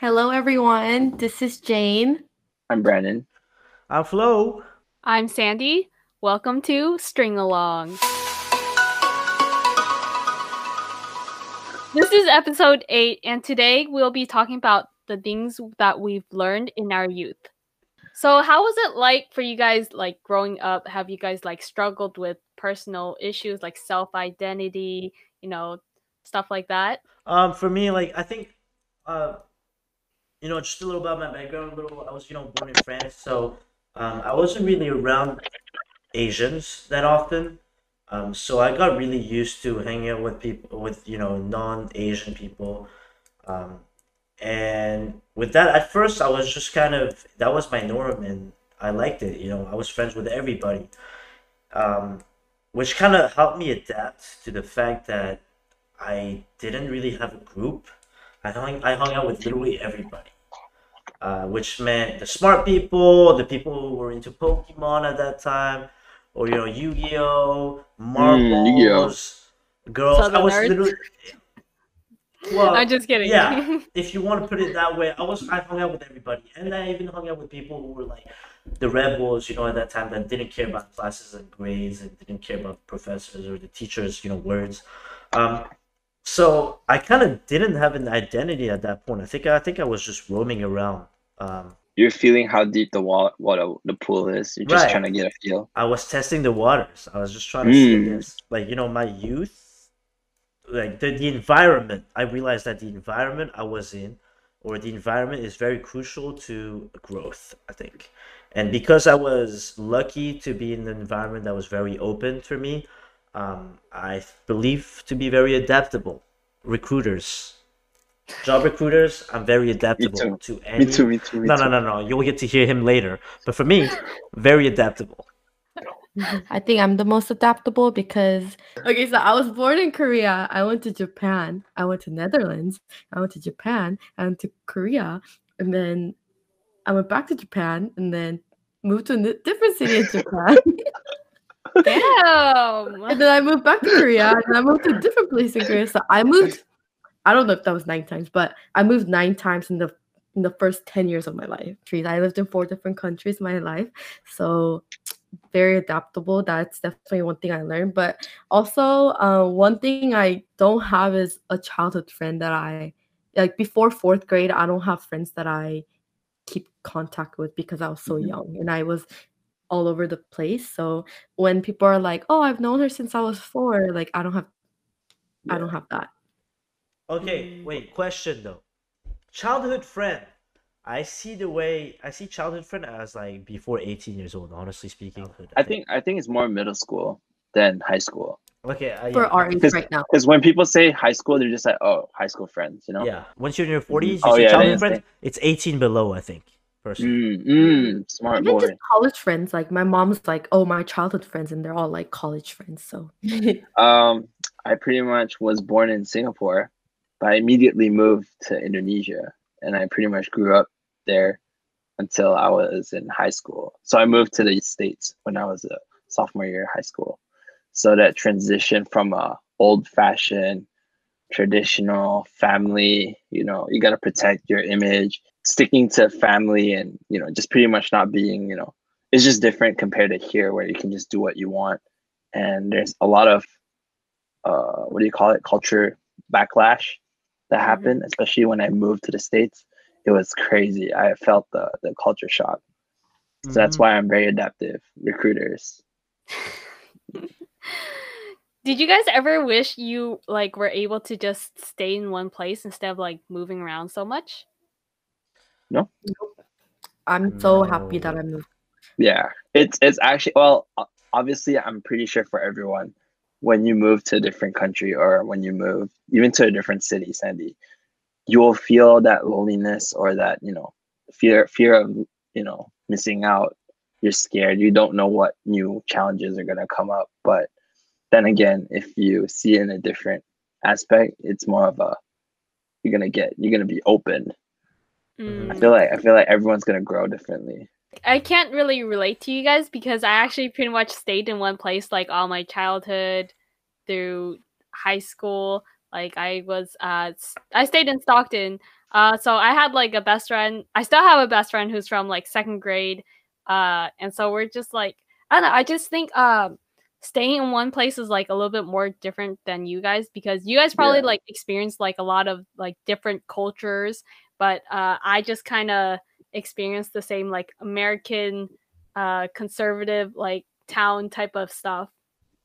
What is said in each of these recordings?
Hello, everyone. This is Jane. I'm Brandon. I'm Flo. I'm Sandy. Welcome to String Along. This is episode 8, and today we'll be talking about the things that we've learned in our youth. So, how was it like for you guys, like growing up? Have you guys like struggled with personal issues like self identity, you know, stuff like that? Um, for me, like I think, uh, you know, just a little about my background. A little, I was, you know, born in France, so um, I wasn't really around Asians that often. Um, so I got really used to hanging out with people, with you know, non-Asian people. Um, and with that, at first, I was just kind of that was my norm, and I liked it. You know, I was friends with everybody, um, which kind of helped me adapt to the fact that I didn't really have a group. I hung I hung out with literally everybody, uh, which meant the smart people, the people who were into Pokemon at that time, or you know Yu-Gi-Oh, Mm, Yu-Gi-Oh. marbles, girls. I was nerds? literally well, I'm just kidding. yeah, if you want to put it that way, I was I hung out with everybody, and I even hung out with people who were like the rebels, you know, at that time that didn't care about classes and grades and didn't care about professors or the teachers, you know, words. Um, so I kind of didn't have an identity at that point. I think I think I was just roaming around. Um, You're feeling how deep the water, what the pool is. You're just Right. trying to get a feel. I was testing the waters. I was just trying to see Mm. this, like you know, my youth, like the the environment. I realized that the environment I was in, or the environment, is very crucial to growth. I think, and because I was lucky to be in an environment that was very open for me, um, I believe to be very adaptable. Recruiters, job recruiters, I'm very adaptable too. to Me any. too, me too, me No, too. no, no, no. You'll get to hear him later. But for me, very adaptable. I think I'm the most adaptable because okay, so I was born in Korea. I went to Japan. I went to Netherlands. I went to Japan. I went to Korea, and then I went back to Japan, and then moved to a different city in Japan. Damn. and then I moved back to Korea, and I moved to a different place in Korea. So I moved. I don't know if that was nine times, but I moved nine times in the in the first ten years of my life. Trees. I lived in four different countries my life, so very adaptable. That's definitely one thing I learned. But also, uh, one thing I don't have is a childhood friend that I like before fourth grade. I don't have friends that I keep contact with because I was so Mhm. young and I was all over the place. So when people are like, "Oh, I've known her since I was four, like I don't have, I don't have that. Okay, wait, question though. Childhood friend. I see the way I see childhood friend as like before 18 years old, honestly speaking. I think I think it's more middle school than high school. Okay, uh, For our age right now. because when people say high school, they're just like, oh, high school friends, you know? yeah. Once you're in your 40s, you Oh, see yeah, childhood that's friend, it's 18 below, I think. Personally. Mm, mm, smart Even boy. just college friends. Like my mom's like, "Oh, my childhood friends," and they're all like college friends. So Um, I pretty much was born in Singapore, but I immediately moved to Indonesia, and I pretty much grew up there until I was in high school. So I moved to the States when I was a sophomore year of high school. So that transition from a old-fashioned, traditional family, you know, you got to protect your image, sticking to family, and you know, just pretty much not being, you know, it's just different compared to here where you can just do what you want and there's a lot of uh, what do you call it culture backlash that Mhm. happened especially when i moved to the states it was crazy i felt the, the culture shock so that's Mhm. why i'm very adaptive recruiters Did you guys ever wish you like were able to just stay in one place instead of like moving around so much? I'm so happy that I moved. yeah. It's it's actually well obviously i'm pretty sure for everyone when you move to a different country or when you move even to a different city sandy you will feel that loneliness or that you know fear fear of you know missing out. You're scared. You don't know what new challenges are going to come up. But then again if you see it in a different aspect it's more of a you're going to get you're going to be open i Mm. feel like i feel like everyone's going to grow differently I can't really relate to you guys because I actually pretty much stayed in one place like all my childhood through high school. Like I was uh I stayed in Stockton Uh, so I had like a best friend. I still have a best friend who's from like second grade. Uh, and so we're just like I don't know. I just think um staying in one place is like a little bit more different than you guys because you guys probably Yeah. like experienced like a lot of like different cultures, but uh, I just kind of experienced the same like American uh conservative like town type of stuff.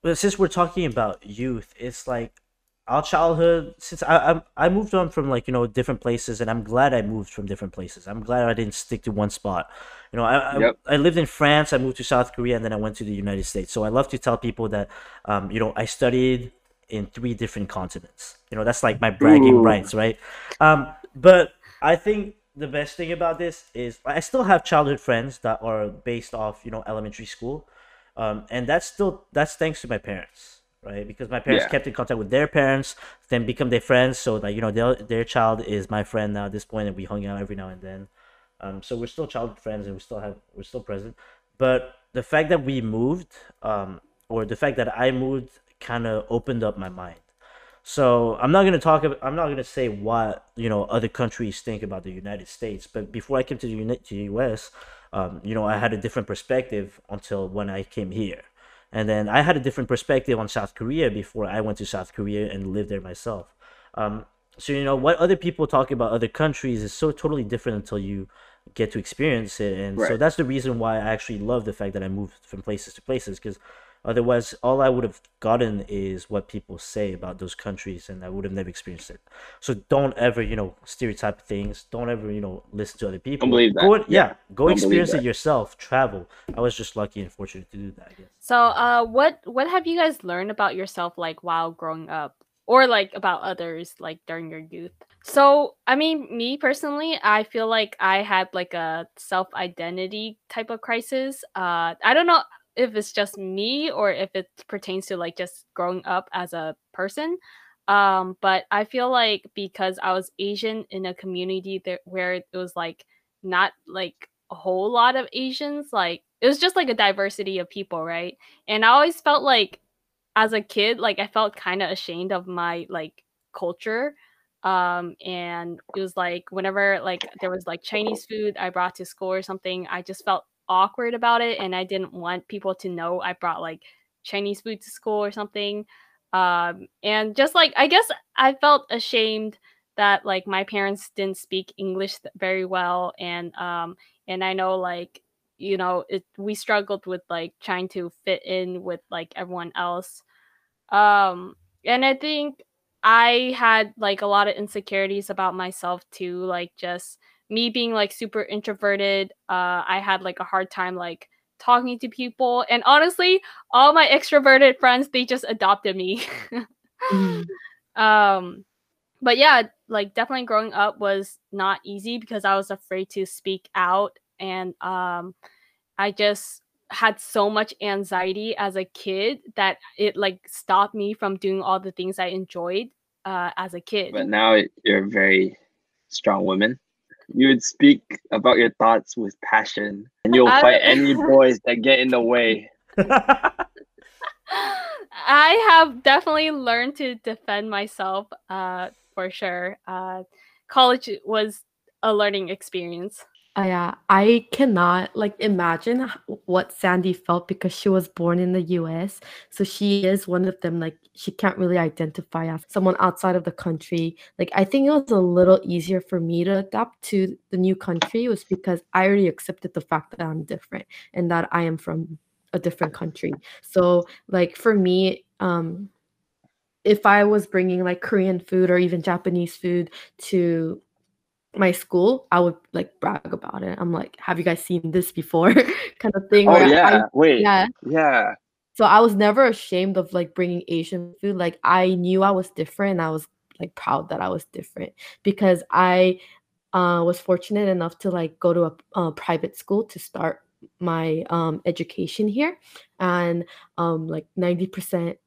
But since we're talking about youth, it's like our childhood. Since I I, I moved on from like you know different places, and I'm glad I moved from different places. I'm glad I didn't stick to one spot. You know, I I, I lived in France. I moved to South Korea, and then I went to the United States. So I love to tell people that, um, you know, I studied in three different continents. You know, that's like my bragging Ooh. rights, right? Um, but I think the best thing about this is I still have childhood friends that are based off you know elementary school. Um, and that's still that's thanks to my parents right? Because my parents Yeah. kept in contact with their parents then become their friends so like you know their, their child is my friend now at this point and we hung out every now and then. Um, so we're still childhood friends and we still have we're still present. But the fact that we moved um, or the fact that i moved kind of opened up my mind so I'm not gonna talk. About, I'm not gonna say what you know other countries think about the United States. But before I came to the Uni- to the U.S., um, you know, I had a different perspective until when I came here, and then I had a different perspective on South Korea before I went to South Korea and lived there myself. Um, so you know what other people talk about other countries is so totally different until you get to experience it, and so that's the reason why I actually love the fact that I moved from places to places because Otherwise, all I would have gotten is what people say about those countries, and I would have never experienced it. So don't ever, you know, stereotype things. Don't ever, you know, listen to other people. believe that. Go, yeah, Yeah. go Don't experience it yourself. Travel. I was just lucky and fortunate to do that. I. So, uh, what what have you guys learned about yourself like while growing up, or like about others like during your youth? So, I mean, me personally, I feel like I had like a self identity type of crisis. Uh, I don't know if it's just me or if it pertains to like just growing up as a person. Um, but I feel like because I was Asian in a community that where it was like not like a whole lot of Asians, like it was just like a diversity of people, right? And I always felt like as a kid, like I felt kind of ashamed of my like culture. Um, and it was like whenever like there was like Chinese food I brought to school or something, I just felt awkward about it and I didn't want people to know I brought like Chinese food to school or something. Um, and just like I guess I felt ashamed that like my parents didn't speak English very well and um and I know like you know it we struggled with like trying to fit in with like everyone else um and i think i had like a lot of insecurities about myself too like just me being like super introverted uh i had like a hard time like talking to people and honestly all my extroverted friends they just adopted me Mm. um but yeah like definitely growing up was not easy because i was afraid to speak out and um i just had so much anxiety as a kid that it like stopped me from doing all the things i enjoyed uh as a kid But now you're a very strong woman. You would speak about your thoughts with passion, and you'll fight any boys that get in the way. I have definitely learned to defend myself uh for sure. Uh college was a learning experience. Uh, yeah, I cannot like imagine what Sandy felt because she was born in the US. So she is one of them. Like she can't really identify as someone outside of the country. Like I think it was a little easier for me to adapt to the new country was because I already accepted the fact that I'm different and that I am from a different country. So like for me, um, if I was bringing like Korean food or even Japanese food to my school, I would like brag about it. I'm like, have you guys seen this before? kind of thing. Oh where I- yeah, wait, yeah. yeah. So I was never ashamed of like bringing Asian food. Like I knew I was different. And I was like proud that I was different because I uh, was fortunate enough to like go to a, a private school to start my um, education here, and um, like ninety percent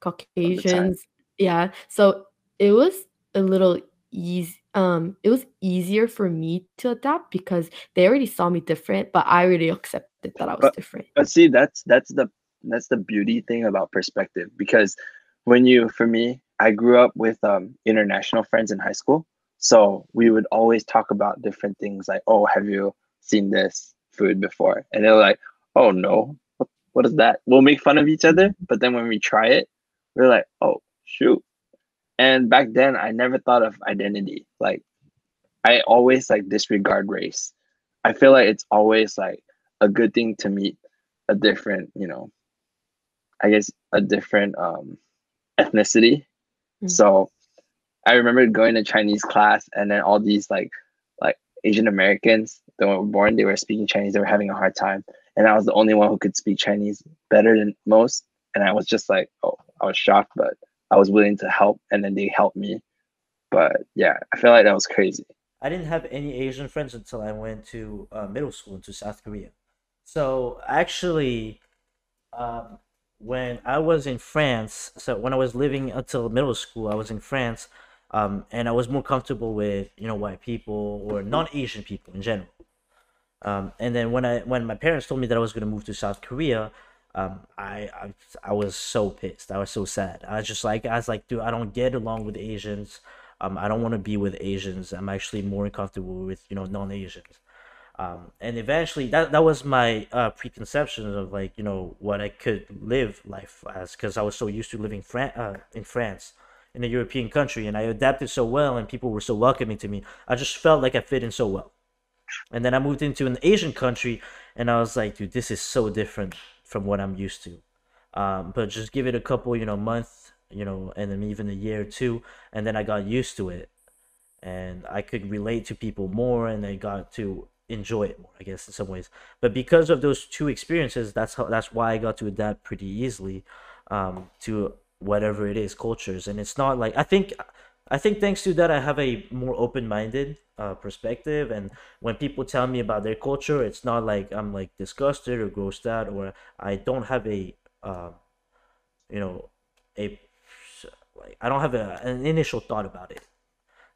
Caucasians. Yeah, so it was a little easy. Um, it was easier for me to adapt because they already saw me different, but I already accepted that I was But- different. But see, that's that's the that's the beauty thing about perspective because when you, for me, I grew up with um international friends in high school, So we would always talk about different things like, oh, have you seen this food before? And they're like, oh no, what, what is that? We'll make fun of each other, but then when we try it, we're like, oh shoot. And back then I never thought of identity. Like I always like disregard race. I feel like it's always like a good thing to meet a different, you know, I guess a different um ethnicity. Mm-hmm. So I remember going to Chinese class and then all these like like Asian Americans that were born, they were speaking Chinese, they were having a hard time. And I was the only one who could speak Chinese better than most. And I was just like, oh, I was shocked, but I was willing to help and then they helped me. But yeah, I feel like that was crazy. I didn't have any Asian friends until I went to uh, middle school into South Korea. So actually, um, when I was in France, so when I was living until middle school, I was in France, um, and I was more comfortable with you know white people or non-Asian people in general. Um, and then when I when my parents told me that I was gonna move to South Korea, um, I, I I was so pissed. I was so sad. I was just like I was like, dude, I don't get along with Asians. Um, I don't want to be with Asians. I'm actually more comfortable with you know non-Asians. Um, and eventually that that was my uh, preconception of like you know what I could live life as because I was so used to living Fran- uh, in France in a European country and I adapted so well and people were so welcoming to me. I just felt like I fit in so well. And then I moved into an Asian country and I was like, dude, this is so different from what I'm used to. Um, but just give it a couple, you know, month, you know, and then even a year or two, and then I got used to it, and I could relate to people more, and I got to enjoy it more, I guess, in some ways. But because of those two experiences, that's how that's why I got to adapt pretty easily um, to whatever it is, cultures, and it's not like I think. I think thanks to that, I have a more open-minded uh, perspective, and when people tell me about their culture, it's not like I'm like disgusted or grossed out, or I don't have a, uh, you know, a like I don't have a, an initial thought about it,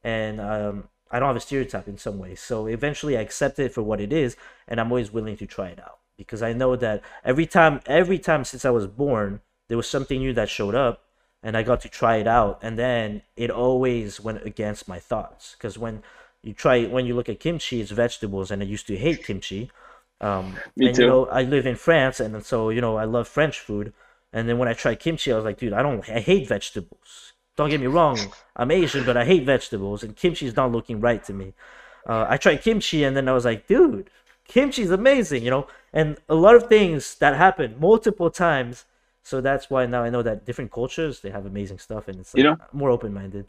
and um, I don't have a stereotype in some ways. So eventually I accept it for what it is and I'm always willing to try it out. Because I know that every time every time since I was born there was something new that showed up and I got to try it out and then it always went against my thoughts because when you try when you look at kimchi it's vegetables and I used to hate kimchi um Me and too. you know I live in France and so you know I love French food and then when I tried kimchi I was like dude I don't I hate vegetables don't get me wrong, I'm Asian, but I hate vegetables, and kimchi is not looking right to me. Uh, I tried kimchi, and then I was like, dude, kimchi is amazing, you know. And a lot of things that happen multiple times. So that's why now I know that different cultures they have amazing stuff, and it's like, You know- more open minded.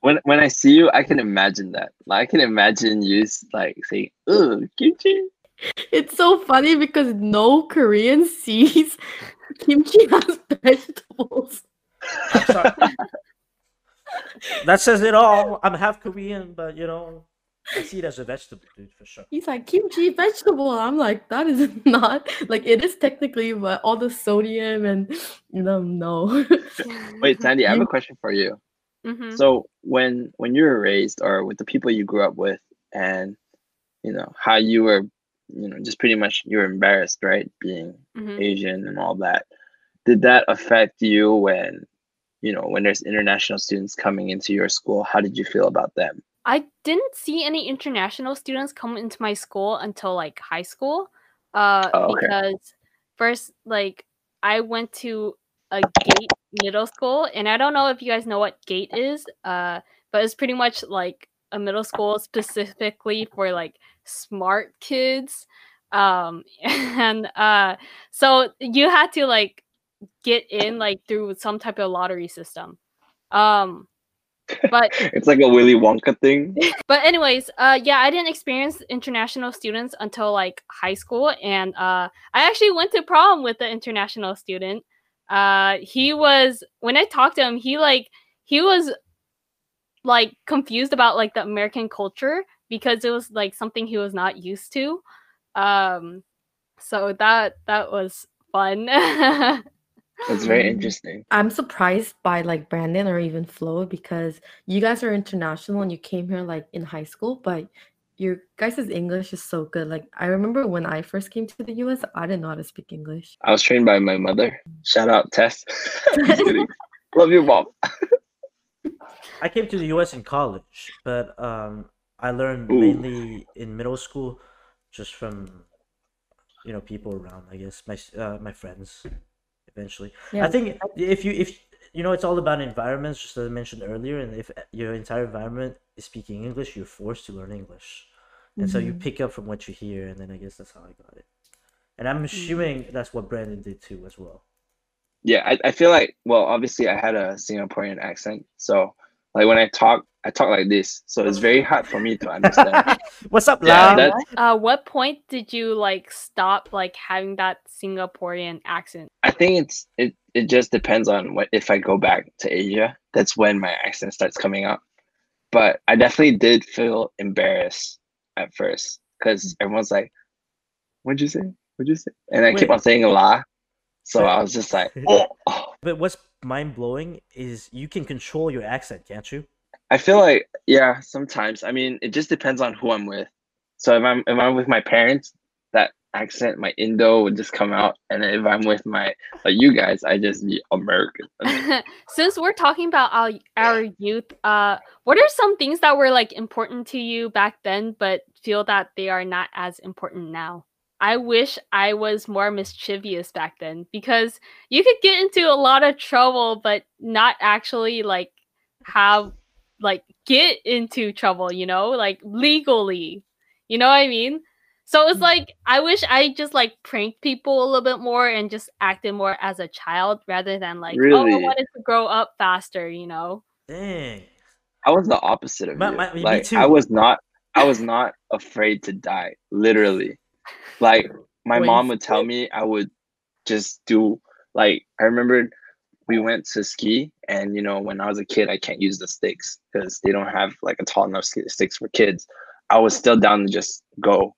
When when I see you, I can imagine that. Like I can imagine you like saying, "Ugh, kimchi." It's so funny because no Korean sees kimchi as vegetables. That says it all. I'm half Korean, but you know, I see it as a vegetable, dude, for sure. He's like kimchi vegetable. I'm like that is not like it is technically, but all the sodium and you know no. Wait, Sandy, I have a question for you. hmm So when when you were raised, or with the people you grew up with, and you know how you were, you know, just pretty much you were embarrassed, right, being hmm Asian and all that. Did that affect you when, you know, when there's international students coming into your school? How did you feel about them? I didn't see any international students come into my school until like high school. Uh, Oh, okay. because first, like, I went to a gate middle school, and I don't know if you guys know what gate is. Uh, but it's pretty much like a middle school specifically for like smart kids. Um, and uh, so you had to like get in like through some type of lottery system. Um, but It's like a Willy Wonka thing. but anyways, uh yeah, I didn't experience international students until like high school and uh I actually went to prom with the international student. Uh he was when I talked to him, he like he was like confused about like the American culture because it was like something he was not used to. Um so that that was fun. It's very Mm. interesting. I'm surprised by like Brandon or even Flo because you guys are international and you came here like in high school, but your guys' English is so good. Like I remember when I first came to the US, I didn't know how to speak English. I was trained by my mother. Shout out Tess. Just kidding. Love you, mom. I came to the U.S. in college, but um, I learned Ooh. mainly in middle school, just from you know people around. I guess my uh, my friends. Eventually, I think if you if you know it's all about environments, just as I mentioned earlier, and if your entire environment is speaking English, you're forced to learn English, and so you Mhm. pick up from what you hear, and then I guess that's how I got it. And I'm assuming that's what Brandon did too, as well. Yeah, I, I feel like well, obviously I had a Singaporean accent, so like when I talk, I talk like this, so it's very hard for me to understand. What's up, Yeah, Lam? that- uh, what point did you like stop like having that Singaporean accent? I think it's it it just depends on what if I go back to Asia, that's when my accent starts coming up. But I definitely did feel embarrassed at first because everyone's like, "What'd you say? What'd you say?" And I keep on saying a la, so But- I was just like, oh. But what's mind blowing is you can control your accent, can't you? I feel like yeah, sometimes. I mean, it just depends on who I'm with. So if I'm if I'm with my parents, that accent, my Indo would just come out, and if I'm with my like you guys, I just be American. Since we're talking about our our youth, uh, what are some things that were like important to you back then, but feel that they are not as important now? I wish I was more mischievous back then because you could get into a lot of trouble, but not actually like have like get into trouble, you know, like legally. You know what I mean? So it's Mm. like I wish I just like pranked people a little bit more and just acted more as a child rather than like oh I wanted to grow up faster, you know. Dang. I was the opposite of My- you. my- me like too. I was not I was not afraid to die. Literally. Like my Wait. mom would tell me I would just do like I remember we went to ski and you know when I was a kid I can't use the sticks because they don't have like a tall enough sticks for kids. I was still down to just go.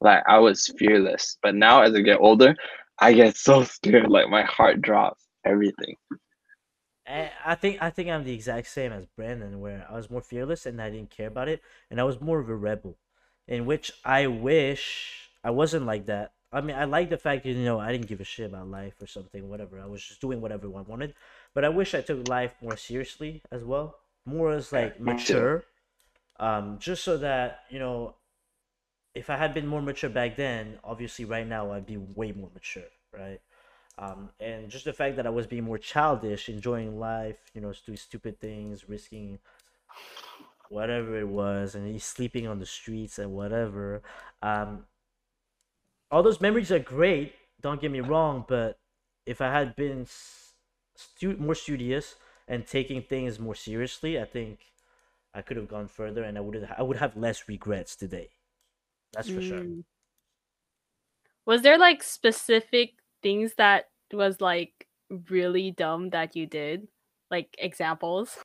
Like I was fearless. But now as I get older, I get so scared like my heart drops, everything. I I think I think I'm the exact same as Brandon, where I was more fearless and I didn't care about it, and I was more of a rebel, in which I wish I wasn't like that. I mean, I like the fact that you know I didn't give a shit about life or something, whatever. I was just doing whatever I wanted, but I wish I took life more seriously as well, more as like mature, um, just so that you know, if I had been more mature back then, obviously right now I'd be way more mature, right? um, and just the fact that I was being more childish, enjoying life, you know, doing stupid things, risking whatever it was, and sleeping on the streets and whatever. Um, all those memories are great. Don't get me wrong, but if I had been stu- more studious and taking things more seriously, I think I could have gone further, and I would I would have less regrets today. That's for sure. Mm. Was there like specific things that was like really dumb that you did? Like examples?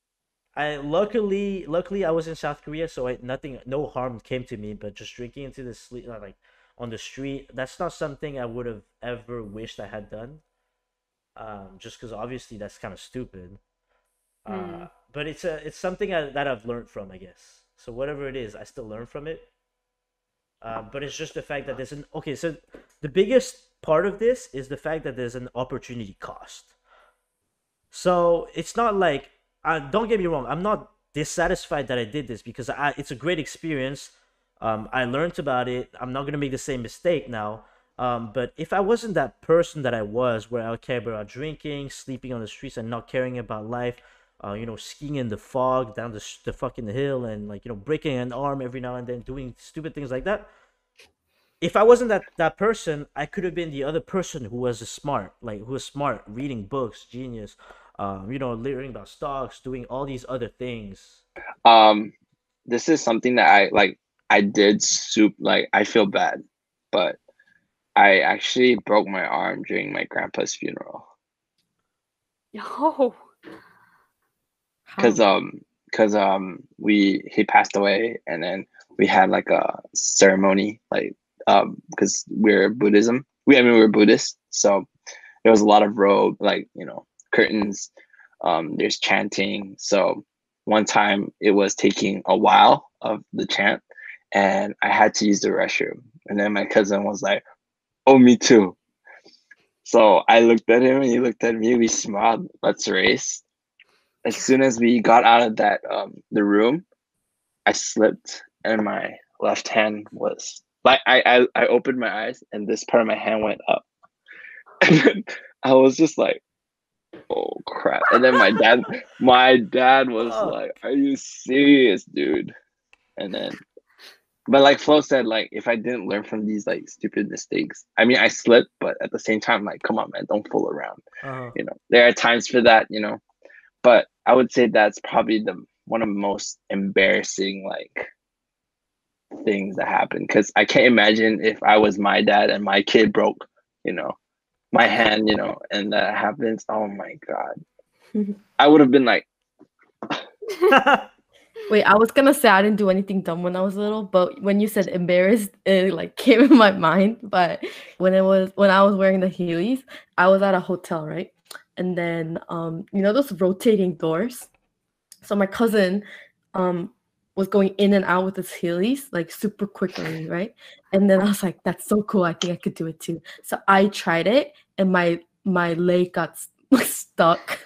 I luckily luckily I was in South Korea, so I, nothing no harm came to me. But just drinking into the sleep like on the street, that's not something I would have ever wished I had done. Um, just because obviously that's kind of stupid. Uh, Mm. but it's a it's something I, that I've learned from, I guess. So whatever it is, I still learn from it. Uh, but it's just the fact that there's an okay. So the biggest part of this is the fact that there's an opportunity cost. So it's not like uh, don't get me wrong. I'm not dissatisfied that I did this because I, it's a great experience. Um, I learned about it. I'm not gonna make the same mistake now. Um, but if I wasn't that person that I was, where I care about drinking, sleeping on the streets, and not caring about life, uh, you know, skiing in the fog down the, sh- the fucking hill, and like you know, breaking an arm every now and then, doing stupid things like that. If I wasn't that that person, I could have been the other person who was a smart, like who was smart, reading books, genius, um, you know, learning about stocks, doing all these other things. Um, this is something that I like. I did soup like I feel bad, but I actually broke my arm during my grandpa's funeral Oh. Because um because um we he passed away and then we had like a ceremony like um because we're Buddhism. We I mean we're Buddhist so there was a lot of robe like you know curtains um there's chanting. So one time it was taking a while of the chant and I had to use the restroom. And then my cousin was like oh me too. So I looked at him and he looked at me we smiled let's race as soon as we got out of that um the room, I slipped and my left hand was like I I, I opened my eyes and this part of my hand went up. And then I was just like, oh crap. And then my dad my dad was Fuck. like, Are you serious, dude? And then but like Flo said, like if I didn't learn from these like stupid mistakes, I mean I slipped, but at the same time, like come on man, don't fool around Uh, you know there are times for that you know but i would say that's probably the one of the most embarrassing like things that happened because i can't imagine if i was my dad and my kid broke you know my hand you know and that happens oh my god i would have been like Wait, I was gonna say I didn't do anything dumb when I was little, but when you said embarrassed, it like came in my mind. But when it was when I was wearing the Heelys, I was at a hotel, right? And then um, you know those rotating doors. So my cousin um was going in and out with his Heelys like super quickly, right? And then I was like, that's so cool. I think I could do it too. So I tried it and my my leg got stuck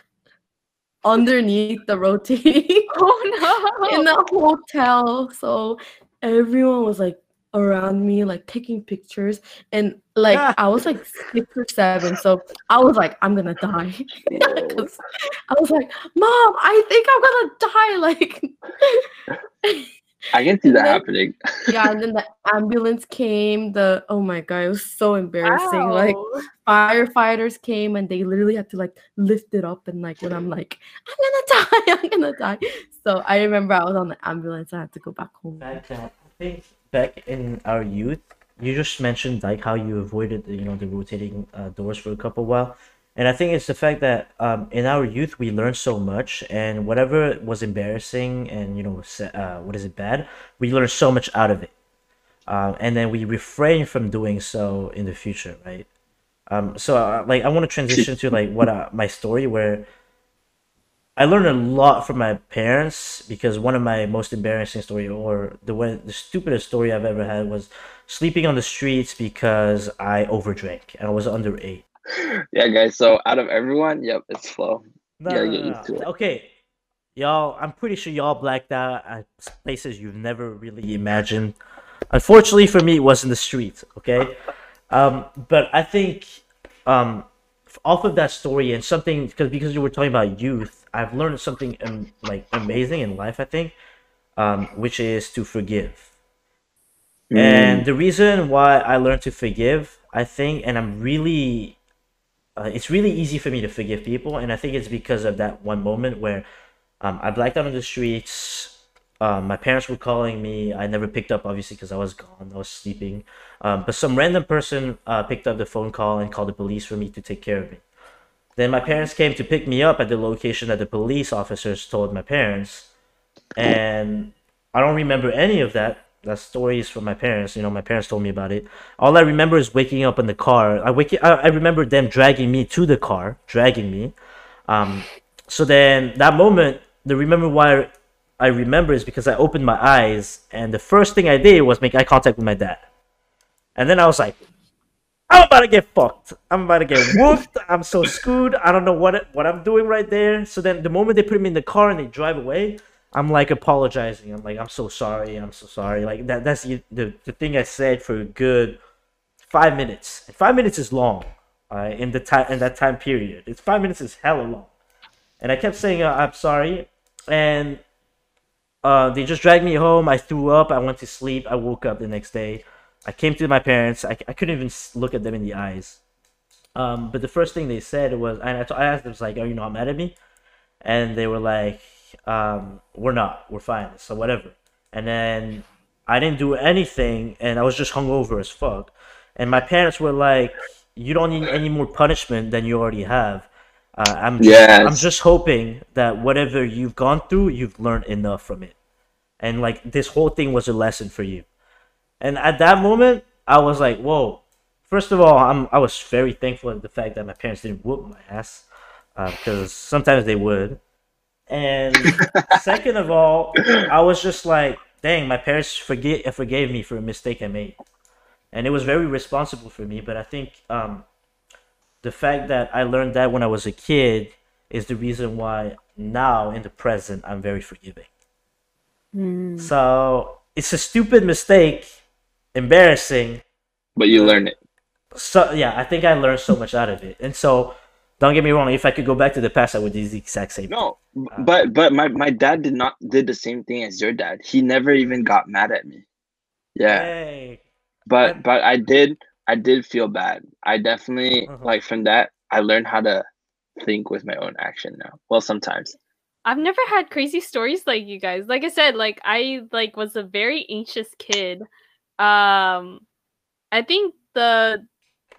underneath the rotating Oh no. in the hotel. So everyone was like around me, like taking pictures. And like I was like six or seven. So I was like, I'm gonna die I was like, Mom, I think I'm gonna die. Like i can see that then- happening yeah, and then the ambulance came. The oh my god, it was so embarrassing. Like firefighters came and they literally had to like lift it up and like when I'm like, I'm gonna die, I'm gonna die. So I remember I was on the ambulance, I had to go back home. back I think back in our youth, you just mentioned like how you avoided the, you know the rotating uh, doors for a couple while, and I think it's the fact that um, in our youth we learned so much, and whatever was embarrassing and you know uh, what is it bad, we learned so much out of it, um, and then we refrain from doing so in the future, right? Um, so uh, like I want to transition to like what uh, my story where I learned a lot from my parents because one of my most embarrassing story or the one the stupidest story I've ever had was sleeping on the streets because I overdrank and I was under eight. yeah guys so out of everyone yep it's Flo. No, gotta no, no, no. Okay, y'all. I'm pretty sure y'all blacked out at places you've never really imagined. Unfortunately for me, it was in the street. Okay, um, but I think um, off of that story and something because because you were talking about youth, I've learned something um, like amazing in life. I think, um, which is to forgive. And the reason why I learned to forgive, I think, and I'm really, uh, it's really easy for me to forgive people, and I think it's because of that one moment where um, I blacked out on the streets. Um, my parents were calling me. I never picked up, obviously, because I was gone. I was sleeping. Um, but some random person uh, picked up the phone call and called the police for me to take care of me. Then my parents came to pick me up at the location that the police officers told my parents, and I don't remember any of that. That story is from my parents. You know, my parents told me about it. All I remember is waking up in the car. I wake. I, I remember them dragging me to the car, dragging me. Um, so then that moment, the remember why I remember is because I opened my eyes and the first thing I did was make eye contact with my dad, and then I was like, I'm about to get fucked. I'm about to get whooped. I'm so screwed. I don't know what what I'm doing right there. So then the moment they put me in the car and they drive away, I'm like apologizing. I'm like, I'm so sorry. I'm so sorry. Like that. That's the the, the thing I said for a good five minutes. And five minutes is long. Uh, in the time in that time period, it's five minutes is hella long. And I kept saying, uh, I'm sorry. And uh, they just dragged me home. I threw up. I went to sleep. I woke up the next day. I came to my parents. I, I couldn't even look at them in the eyes. Um, but the first thing they said was, and I, t- I asked them, was like, "Are you not mad at me?" And they were like, um, "We're not. We're fine. So whatever." And then I didn't do anything, and I was just hungover as fuck. And my parents were like, "You don't need any more punishment than you already have." Uh, I'm just, Yes. I'm just hoping that whatever you've gone through, you've learned enough from it, and like this whole thing was a lesson for you. And at that moment, I was like, "Whoa!" First of all, I'm I was very thankful at the fact that my parents didn't whoop my ass, because sometimes they would. And second of all, I was just like, "Dang, my parents forget forgave me for a mistake I made," and it was very responsible for me. But I think um, the fact that I learned that when I was a kid is the reason why now in the present, I'm very forgiving. Mm. So it's a stupid mistake, embarrassing. But you learn it. So yeah, I think I learned so much out of it. And so, don't get me wrong. If I could go back to the past, I would do the exact same. No, b- but but my my dad did not did the same thing as your dad. He never even got mad at me. Yeah, Hey. but And- but I did I did feel bad. I definitely Mhm. like from that I learned how to think with my own action now. Well, sometimes. I've never had crazy stories like you guys. Like I said, like I like was a very anxious kid. Um I think the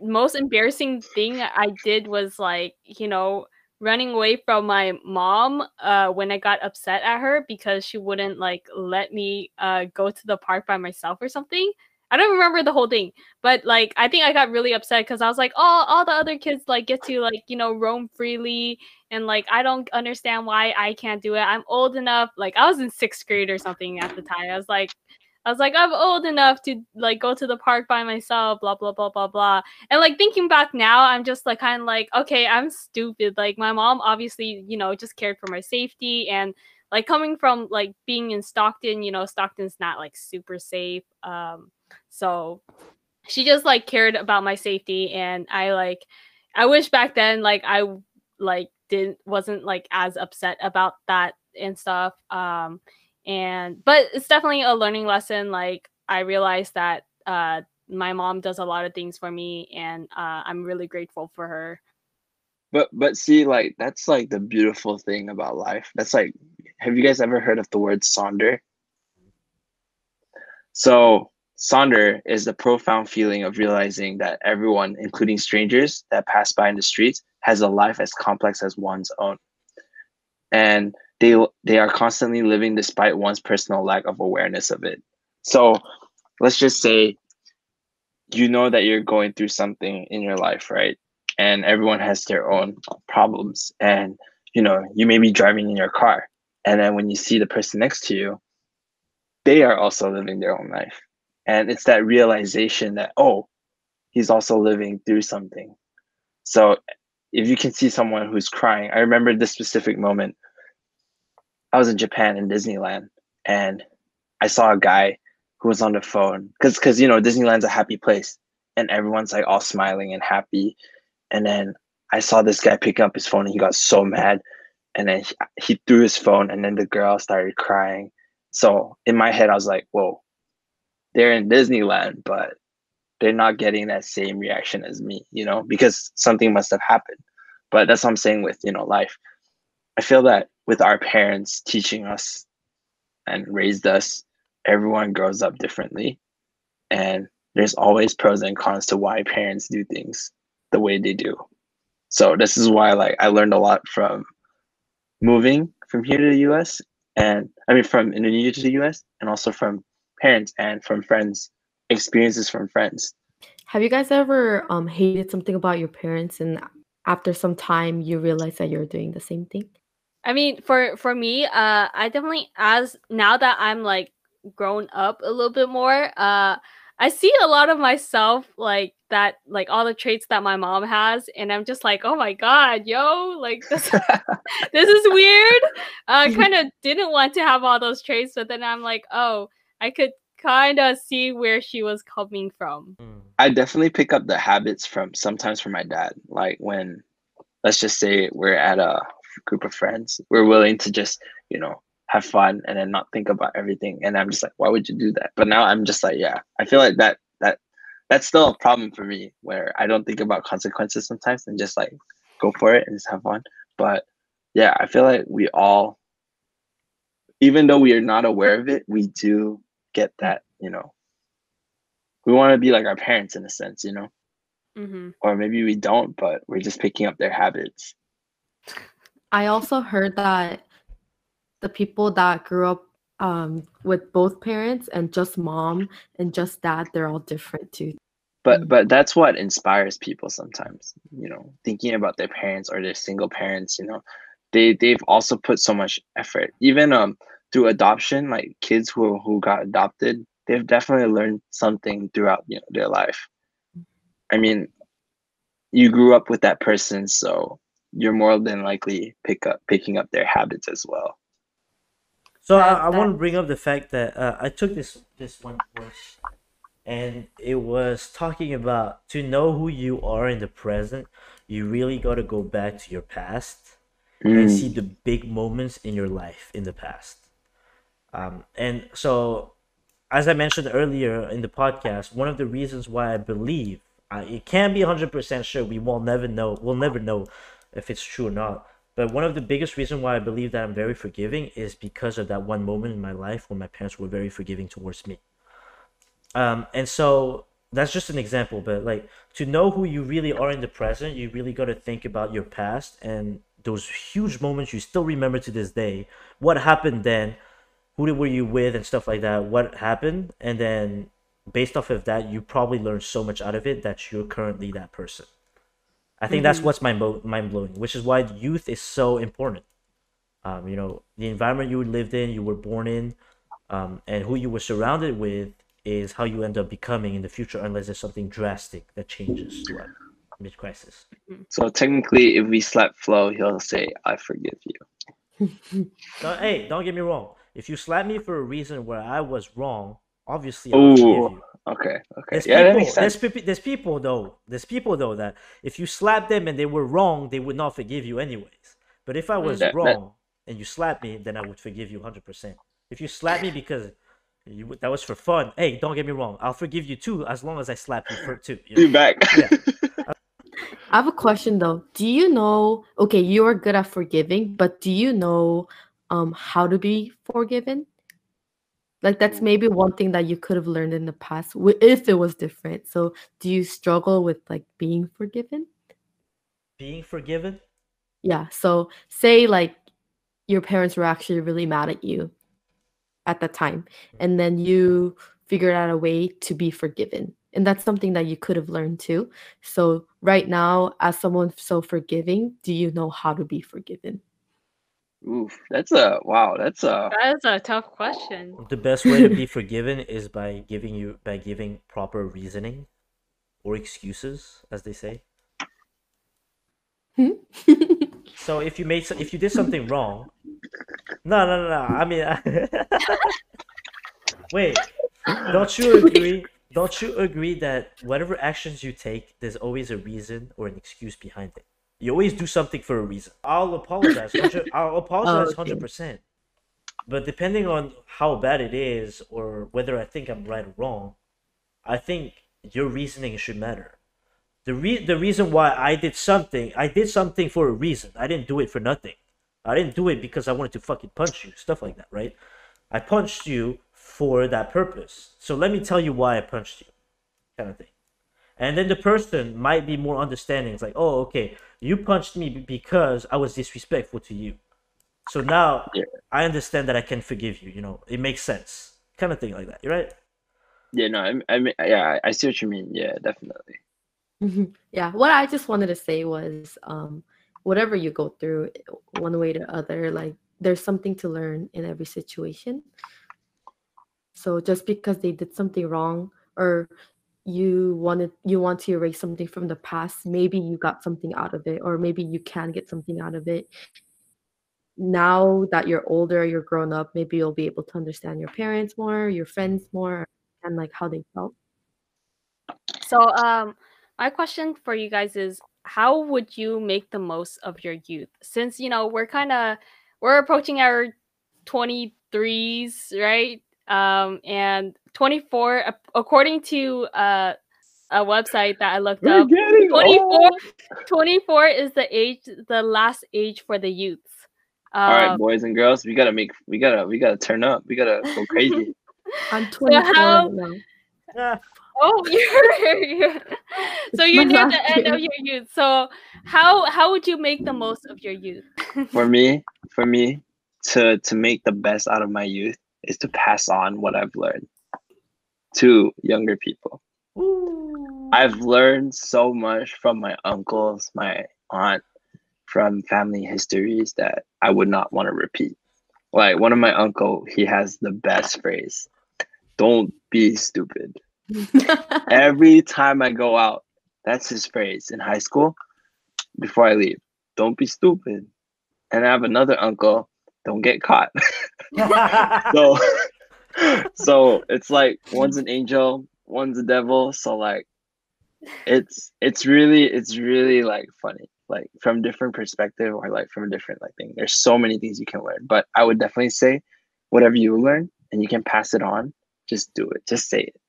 most embarrassing thing I did was like, you know, running away from my mom uh when I got upset at her because she wouldn't like let me uh go to the park by myself or something. I don't remember the whole thing, but like I think I got really upset because I was like, oh, all the other kids like get to like you know roam freely and like I don't understand why I can't do it. I'm old enough. Like I was in sixth grade or something at the time. I was like, I was like, I'm old enough to like go to the park by myself. Blah blah blah blah blah. And like thinking back now, I'm just like kind of like, okay, I'm stupid. Like my mom obviously, you know, just cared for my safety and like coming from like being in Stockton, you know, Stockton's not like super safe. Um, so she just like cared about my safety and I like I wish back then like I like didn't wasn't like as upset about that and stuff um and but it's definitely a learning lesson like i realized that uh my mom does a lot of things for me and uh i'm really grateful for her But but see, like that's like the beautiful thing about life. That's like, have you guys ever heard of the word sonder? So sonder is the profound feeling of realizing that everyone, including strangers that pass by in the streets, has a life as complex as one's own, and they they are constantly living despite one's personal lack of awareness of it. So let's just say you know that you're going through something in your life, right? and everyone has their own problems. And you know you may be driving in your car. And then when you see the person next to you they are also living their own life. And it's that realization that oh he's also living through something. So if you can see someone who's crying i remember this specific moment i was in japan in disneyland and i saw a guy who was on the phone because because you know disneyland's a happy place and everyone's like all smiling and happy and then I saw this guy pick up his phone and he got so mad. And then he, he threw his phone and then the girl started crying. So in my head, I was like, whoa, they're in Disneyland, but they're not getting that same reaction as me, you know, because something must have happened. But that's what I'm saying with, you know, life. I feel that with our parents teaching us and raised us, everyone grows up differently. And there's always pros and cons to why parents do things the way they do. So this is why like I learned a lot from moving from here to the US and I mean from Indonesia to the US and also from parents and from friends, experiences from friends. Have you guys ever um hated something about your parents and after some time you realize that you're doing the same thing? I mean, for for me, uh, I definitely as now that I'm like grown up a little bit more, uh, I see a lot of myself like that, like all the traits that my mom has, and I'm just like, oh my god, yo, like this, this is weird. I kind of didn't want to have all those traits, but then I'm like, oh, I could kind of see where she was coming from. Mm. I definitely pick up the habits from sometimes from my dad. Like when let's just say we're at a group of friends, we're willing to just, you know, have fun and then not think about everything. And I'm just like, why would you do that? But now I'm just like, yeah, I feel like that that that's still a problem for me where I don't think about consequences sometimes and just like go for it and just have fun. But yeah, I feel like we all even though we are not aware of it, we do get that, you know. We want to be like our parents in a sense, you know Mm-hmm. or maybe we don't, but we're just picking up their habits. I also heard that the people that grew up um, with both parents and just mom and just dad, they're all different too. But Mm. but that's what inspires people sometimes, you know, thinking about their parents or their single parents, you know. They they've also put so much effort. Even um through adoption, like kids who who got adopted, they've definitely learned something throughout, you know, their life. I mean, you grew up with that person, so you're more than likely pick up picking up their habits as well. So I, I want to bring up the fact that uh, I took this this one course, and it was talking about to know who you are in the present. You really got to go back to your past and Mm, see the big moments in your life in the past. Um, and so, as I mentioned earlier in the podcast, one of the reasons why I believe uh, it can't be hundred percent sure. We will never know. We'll never know if it's true or not. But one of the biggest reasons why I believe that I'm very forgiving is because of that one moment in my life when my parents were very forgiving towards me. Um, and so that's just an example, but like to know who you really are in the present, you really got to think about your past and those huge moments you still remember to this day. What happened then? Who were you with and stuff like that? What happened? And then based off of that, you probably learned so much out of it that you're currently that person. I think that's Mhm. what's mind mind blowing, which is why youth is so important. Um, you know, the environment you lived in, you were born in, um, and who you were surrounded with is how you end up becoming in the future, unless there's something drastic that changes throughout mid crisis. So technically, if we slap Flo, he'll say, "I forgive you." No, hey, don't get me wrong. If you slap me for a reason where I was wrong, obviously I'll forgive you. Okay, okay, There's yeah, that people, makes there's, sense. peop- there's people though, there's people though that if you slap them and they were wrong, they would not forgive you anyways. But if I was That- that- wrong and you slap me, then I would forgive you 100%. If you slap me because you that was for fun, hey, don't get me wrong, I'll forgive you too as long as I slap you for too. you know? You back? Yeah. I have a question though. Do you know? Okay, you are good at forgiving, but do you know um how to be forgiven? Like that's mm. maybe one thing that you could have learned in the past if it was different. So, do you struggle with like being forgiven? Being forgiven? Yeah. So, say like your parents were actually really mad at you at the time, mm. and then you figured out a way to be forgiven. And that's something that you could have learned too. So, right now, as someone so forgiving, do you know how to be forgiven? Oof, that's a wow. That's a That is a tough question. The best way to be forgiven is by giving you by giving proper reasoning or excuses, as they say. Hmm? So if you made so- if you did something wrong, no, no, no, no. I mean, wait. Don't you agree? Don't you agree that whatever actions you take, there's always a reason or an excuse behind it. You always do something for a reason. I'll apologize. 100 I'll apologize oh, okay. hundred percent. But depending on how bad it is or whether I think I'm right or wrong, I think your reasoning should matter. The re- the reason why I did something, I did something for a reason. I didn't do it for nothing. I didn't do it because I wanted to fucking punch you, stuff like that, right? I punched you for that purpose. So let me tell you why I punched you, kind of thing. And then the person might be more understanding. It's like, oh, okay, you punched me because I was disrespectful to you. So now Yeah. I understand that I can forgive you. You know, it makes sense, kind of thing like that. Right. yeah. No, I, I mean, yeah, I- I see what you mean. Yeah, definitely. Mhm. yeah, what I just wanted to say was um whatever you go through one way to other like there's something to learn in every situation. So just because they did something wrong or you wanted you want to erase something from the past, maybe you got something out of it or maybe you can get something out of it. Now that you're older, you're grown up, maybe you'll be able to understand your parents more, your friends more and like how they felt. So, um, my question for you guys is, how would you make the most of your youth? Since you know we're kind of we're approaching our twenty threes, right? Um, and twenty four, according to uh, a website that I looked We're up, getting 24, old. 24 is the age, the last age for the youths. All right, Um, boys and girls, we gotta make, we gotta, we gotta turn up. We gotta go crazy. I'm 24 how- right. Ah, Oh, you're, you're so you're my near the end of your youth. So how how would you make the most of your youth? for me, for me, to to make the best out of my youth is to pass on what I've learned to younger people. ooh. I've learned so much from my uncles, my aunt, from family histories that I would not want to repeat. Like one of my uncle, he has the best phrase: "Don't be stupid." Every time I go out, that's his phrase in high school. Before I leave, don't be stupid. And I have another uncle, don't get caught. so so it's like one's an angel, one's a devil. So like it's it's really it's really like funny like from different perspective or like from a different like thing there's so many things you can learn but i would definitely say whatever you learn and you can pass it on just do it just say it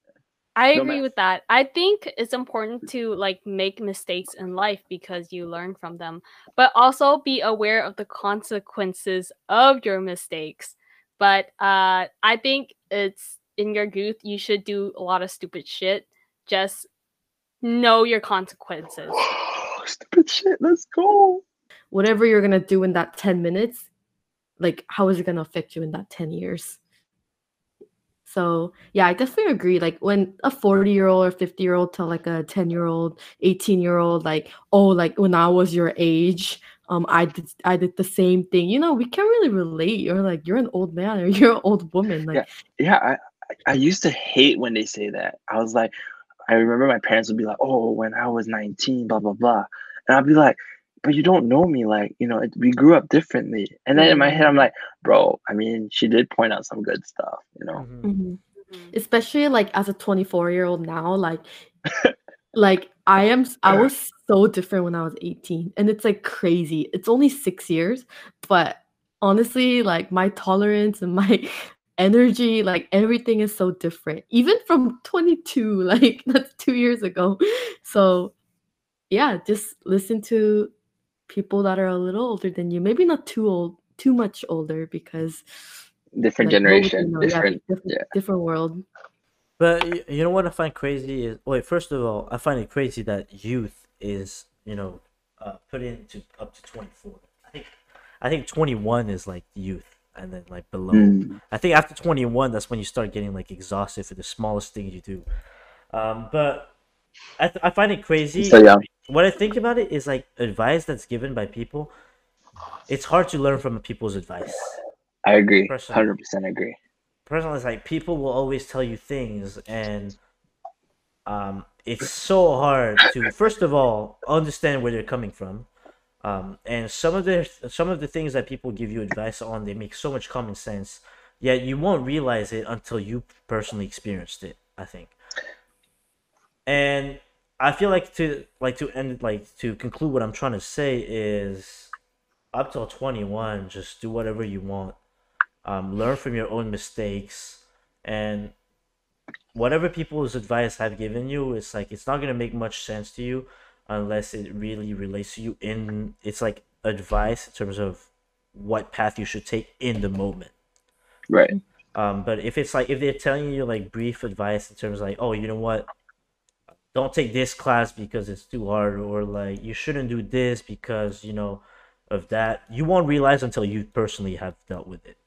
I No agree matter- with that. I think it's important to like make mistakes in life because you learn from them, but also be aware of the consequences of your mistakes. But uh I think it's in your youth you should do a lot of stupid shit. Just know your consequences. stupid shit let's go Whatever you're gonna do in that 10 minutes, like how is it gonna affect you in that 10 years? So yeah, I definitely agree. Like when a 40 year old or 50 year old tell like a 10 year old, 18 year old, like, oh, like when I was your age, um, I did I did the same thing. You know, we can't really relate. You're like you're an old man or you're an old woman. Like yeah I, I i used to hate when they say that i was like i remember my parents would be like oh when i was 19 blah blah blah and i'd be like but you don't know me like you know it, we grew up differently. And then in my head i'm like bro i mean she did point out some good stuff you know? Mhm. mhm. Mhm. especially like as a 24 year old now like like i am I was so different when i was 18 and it's like crazy. It's only six years but honestly like my tolerance and my energy like everything is so different. Even from 22 like that's two years ago. So yeah just listen to people that are a little older than you maybe not too old too much older because different like, what you generation know? Yeah, different different, yeah. different world But you know what I find crazy is wait. First of all, I find it crazy that youth is you know uh, put into up to twenty four. I think I think twenty one is like youth, and then like below. Mm. I think after twenty one, that's when you start getting like exhausted for the smallest things you do. Um, but I th- I find it crazy. so young What I think about it is like advice that's given by people. It's hard to learn from people's advice. i agree 100% agree personally it's like people will always tell you things and um it's so hard to first of all understand where they're coming from um and some of the some of the things that people give you advice on they make so much common sense yet you won't realize it until you personally experienced it i think and i feel like to like to end like to conclude what i'm trying to say is up till 21 just do whatever you want. Um, learn from your own mistakes and whatever people's advice have given you it's like it's not going to make much sense to you unless it really relates to you in it's like advice in terms of what path you should take in the moment. Right. Um, but if it's like if they're telling you like brief advice in terms of like, oh, you know what, don't take this class because it's too hard, or like you shouldn't do this because you know of that, you won't realize until you personally have dealt with it.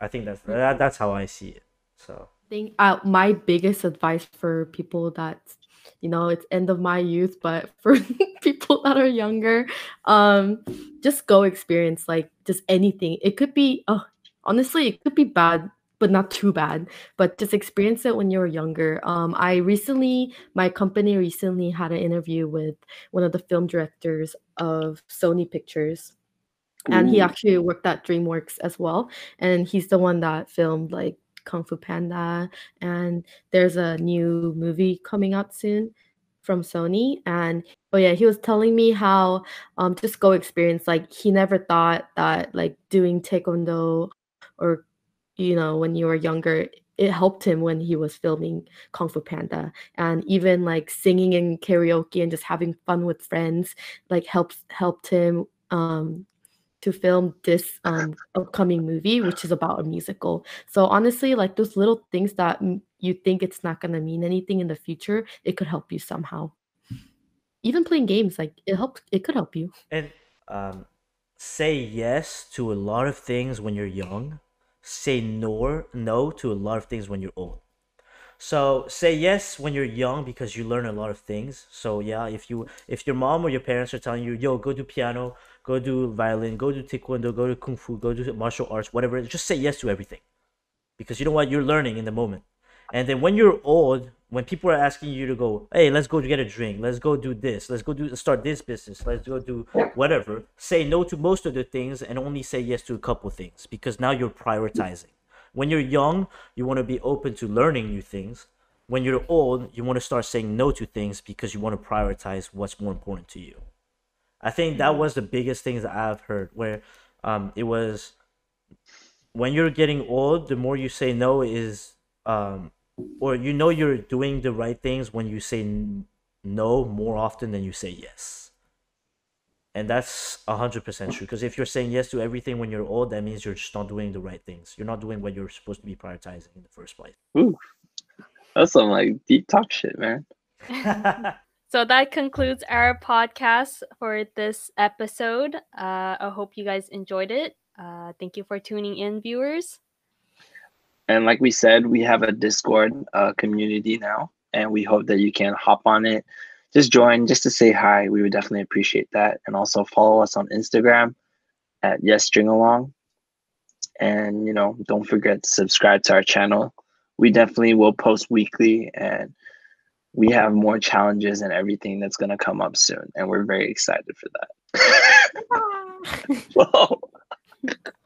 I think that's that, that's how I see it. So I think uh, my biggest advice for people that you know it's end of my youth but for people that are younger um just go experience like just anything it could be oh honestly it could be bad but not too bad but just experience it when you're younger um i recently my company recently had an interview with one of the film directors of sony pictures and he actually worked at dreamworks as well and he's the one that filmed like Kung Fu Panda, and there's a new movie coming out soon from Sony. And oh yeah, he was telling me how um just go experience. Like he never thought that like doing taekwondo or you know when you were younger it helped him when he was filming Kung Fu Panda. And even like singing in karaoke and just having fun with friends like helps helped him um to film this um upcoming movie which is about a musical. So honestly like those little things that you think it's not going to mean anything in the future it could help you somehow. Even playing games like it helps it could help you. And um, say yes to a lot of things when you're young. Say no no to a lot of things when you're old. So say yes when you're young because you learn a lot of things. So yeah, if you if your mom or your parents are telling you, yo, go do piano, go do violin, go do taekwondo, go do kung fu, go do martial arts, whatever, just say yes to everything. Because you know what, you're learning in the moment. And then when you're old, when people are asking you to go, hey, let's go get a drink, let's go do this, let's go do start this business, let's go do whatever. Say no to most of the things and only say yes to a couple things because now you're prioritizing. When you're young, you want to be open to learning new things. When you're old, you want to start saying no to things because you want to prioritize what's more important to you. I think that was the biggest things that I've heard where um, it was when you're getting old, the more you say no is um, or you know you're doing the right things when you say no more often than you say yes. And that's 100% true. Because if you're saying yes to everything when you're old, that means you're just not doing the right things. You're not doing what you're supposed to be prioritizing in the first place. Ooh, that's some like deep talk shit, man. so that concludes our podcast for this episode. Uh, I hope you guys enjoyed it. Uh, thank you for tuning in, viewers. And like we said, we have a Discord uh, community now, and we hope that you can hop on it, just join, just to say hi. We would definitely appreciate that, and also follow us on Instagram at Yes String Along. And you know, don't forget to subscribe to our channel. We definitely will post weekly, and we have more challenges and everything that's gonna come up soon, and we're very excited for that. Whoa.